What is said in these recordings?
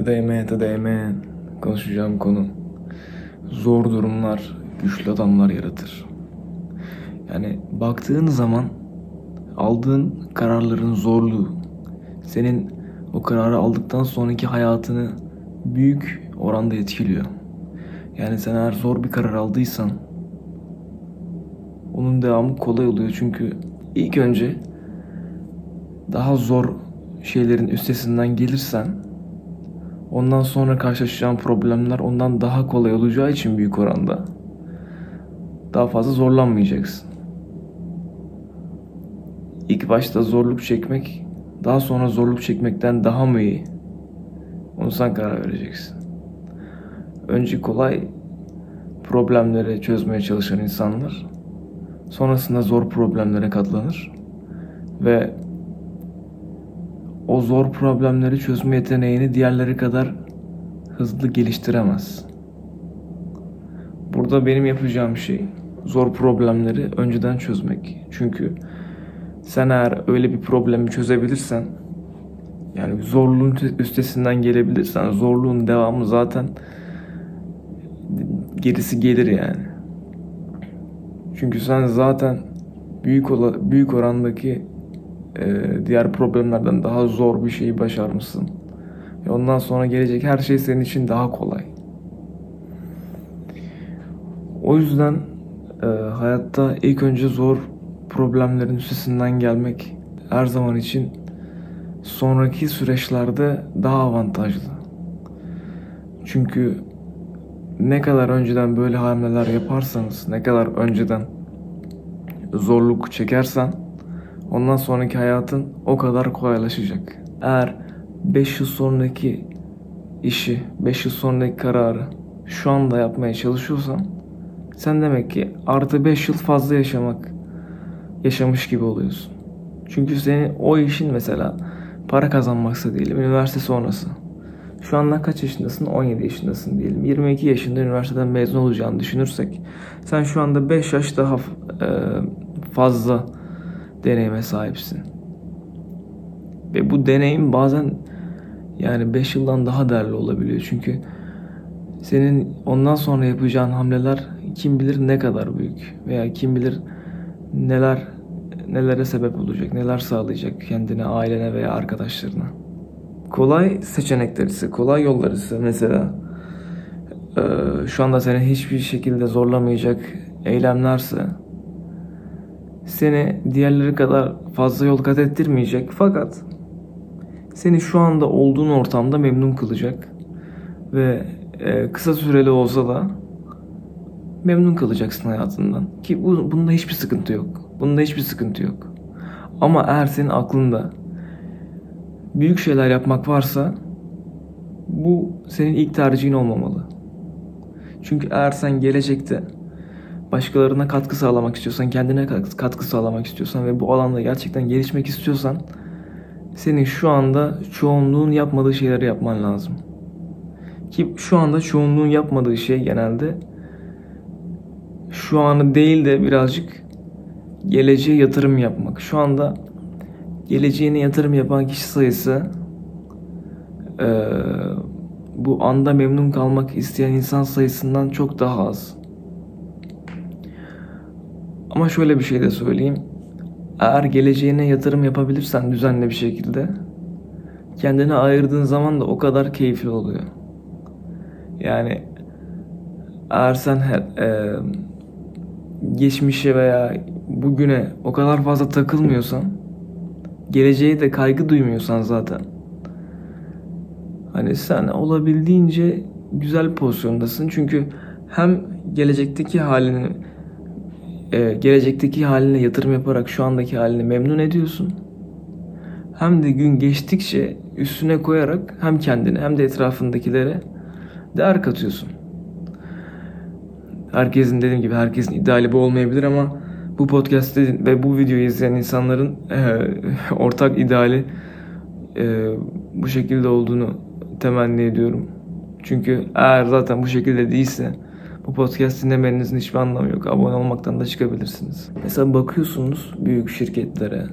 Today man. Konuşacağım konu. Zor durumlar güçlü adamlar yaratır. Yani baktığın zaman aldığın kararların zorluğu senin o kararı aldıktan sonraki hayatını büyük oranda etkiliyor. Yani sen eğer zor bir karar aldıysan onun devamı kolay oluyor çünkü ilk önce daha zor şeylerin üstesinden gelirsen ondan sonra karşılaşacağın problemler ondan daha kolay olacağı için büyük oranda daha fazla zorlanmayacaksın. İlk başta zorluk çekmek daha sonra zorluk çekmekten daha mı iyi? Onu sen karar vereceksin. Önce kolay problemleri çözmeye çalışan insanlar sonrasında zor problemlere katlanır ve o zor problemleri çözme yeteneğini diğerleri kadar hızlı geliştiremez. Burada benim yapacağım şey zor problemleri önceden çözmek. Çünkü sen eğer öyle bir problemi çözebilirsen yani zorluğun üstesinden gelebilirsen zorluğun devamı zaten gerisi gelir yani. Çünkü sen zaten büyük ola, büyük orandaki e, diğer problemlerden daha zor bir şeyi başarmışsın. Ve ondan sonra gelecek her şey senin için daha kolay. O yüzden e, hayatta ilk önce zor problemlerin üstesinden gelmek her zaman için sonraki süreçlerde daha avantajlı. Çünkü ne kadar önceden böyle hamleler yaparsanız, ne kadar önceden zorluk çekersen ondan sonraki hayatın o kadar kolaylaşacak. Eğer 5 yıl sonraki işi, 5 yıl sonraki kararı şu anda yapmaya çalışıyorsan sen demek ki artı 5 yıl fazla yaşamak yaşamış gibi oluyorsun. Çünkü senin o işin mesela para kazanmaksa diyelim üniversite sonrası. Şu anda kaç yaşındasın? 17 yaşındasın diyelim. 22 yaşında üniversiteden mezun olacağını düşünürsek sen şu anda 5 yaş daha fazla deneyime sahipsin. Ve bu deneyim bazen yani 5 yıldan daha değerli olabiliyor. Çünkü senin ondan sonra yapacağın hamleler kim bilir ne kadar büyük veya kim bilir neler nelere sebep olacak, neler sağlayacak kendine, ailene veya arkadaşlarına. Kolay seçenekler ise, kolay yollar ise mesela şu anda seni hiçbir şekilde zorlamayacak eylemlerse seni diğerleri kadar fazla yol kat ettirmeyecek fakat seni şu anda olduğun ortamda memnun kılacak ve e, kısa süreli olsa da memnun kalacaksın hayatından. Ki bu, bunda hiçbir sıkıntı yok. Bunda hiçbir sıkıntı yok. Ama eğer senin aklında büyük şeyler yapmak varsa bu senin ilk tercihin olmamalı. Çünkü eğer sen gelecekte başkalarına katkı sağlamak istiyorsan, kendine katkı sağlamak istiyorsan ve bu alanda gerçekten gelişmek istiyorsan senin şu anda çoğunluğun yapmadığı şeyleri yapman lazım. Ki şu anda çoğunluğun yapmadığı şey genelde şu anı değil de birazcık geleceğe yatırım yapmak. Şu anda geleceğine yatırım yapan kişi sayısı e, bu anda memnun kalmak isteyen insan sayısından çok daha az. Ama şöyle bir şey de söyleyeyim. Eğer geleceğine yatırım yapabilirsen düzenli bir şekilde kendine ayırdığın zaman da o kadar keyifli oluyor. Yani eğer sen her, e, geçmişe veya bugüne o kadar fazla takılmıyorsan, geleceğe de kaygı duymuyorsan zaten. Hani sen olabildiğince güzel pozisyondasın. Çünkü hem gelecekteki halini e, gelecekteki haline yatırım yaparak şu andaki halini memnun ediyorsun. Hem de gün geçtikçe üstüne koyarak hem kendine hem de etrafındakilere değer katıyorsun. Herkesin dediğim gibi herkesin ideali bu olmayabilir ama bu podcast'te ve bu videoyu izleyen insanların e, ortak ideali e, bu şekilde olduğunu temenni ediyorum. Çünkü eğer zaten bu şekilde değilse bu podcast dinlemenizin hiçbir anlamı yok. Abone olmaktan da çıkabilirsiniz. Mesela bakıyorsunuz büyük şirketlere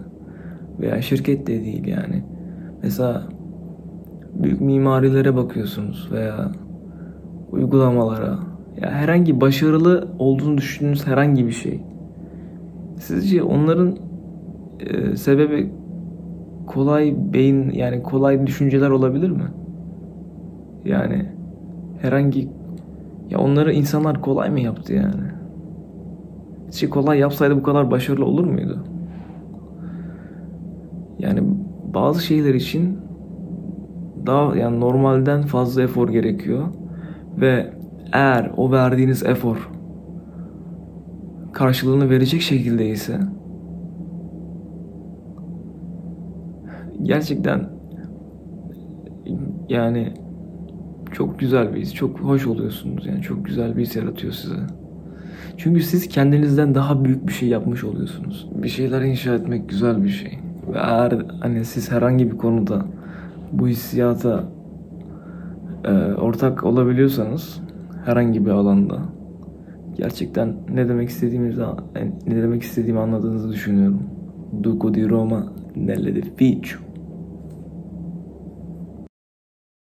veya şirket de değil yani. Mesela büyük mimarilere bakıyorsunuz veya uygulamalara ya herhangi başarılı olduğunu düşündüğünüz herhangi bir şey. Sizce onların e, sebebi kolay beyin yani kolay düşünceler olabilir mi? Yani herhangi ya onları insanlar kolay mı yaptı yani? Sizce kolay yapsaydı bu kadar başarılı olur muydu? Yani bazı şeyler için daha yani normalden fazla efor gerekiyor ve eğer o verdiğiniz efor karşılığını verecek şekilde ise gerçekten yani çok güzel bir his, çok hoş oluyorsunuz yani çok güzel bir his yaratıyor size. Çünkü siz kendinizden daha büyük bir şey yapmış oluyorsunuz. Bir şeyler inşa etmek güzel bir şey. Ve eğer hani siz herhangi bir konuda bu hissiyata e, ortak olabiliyorsanız herhangi bir alanda gerçekten ne demek istediğimizi ne demek istediğimi anladığınızı düşünüyorum. Duco di Roma nell'edificio.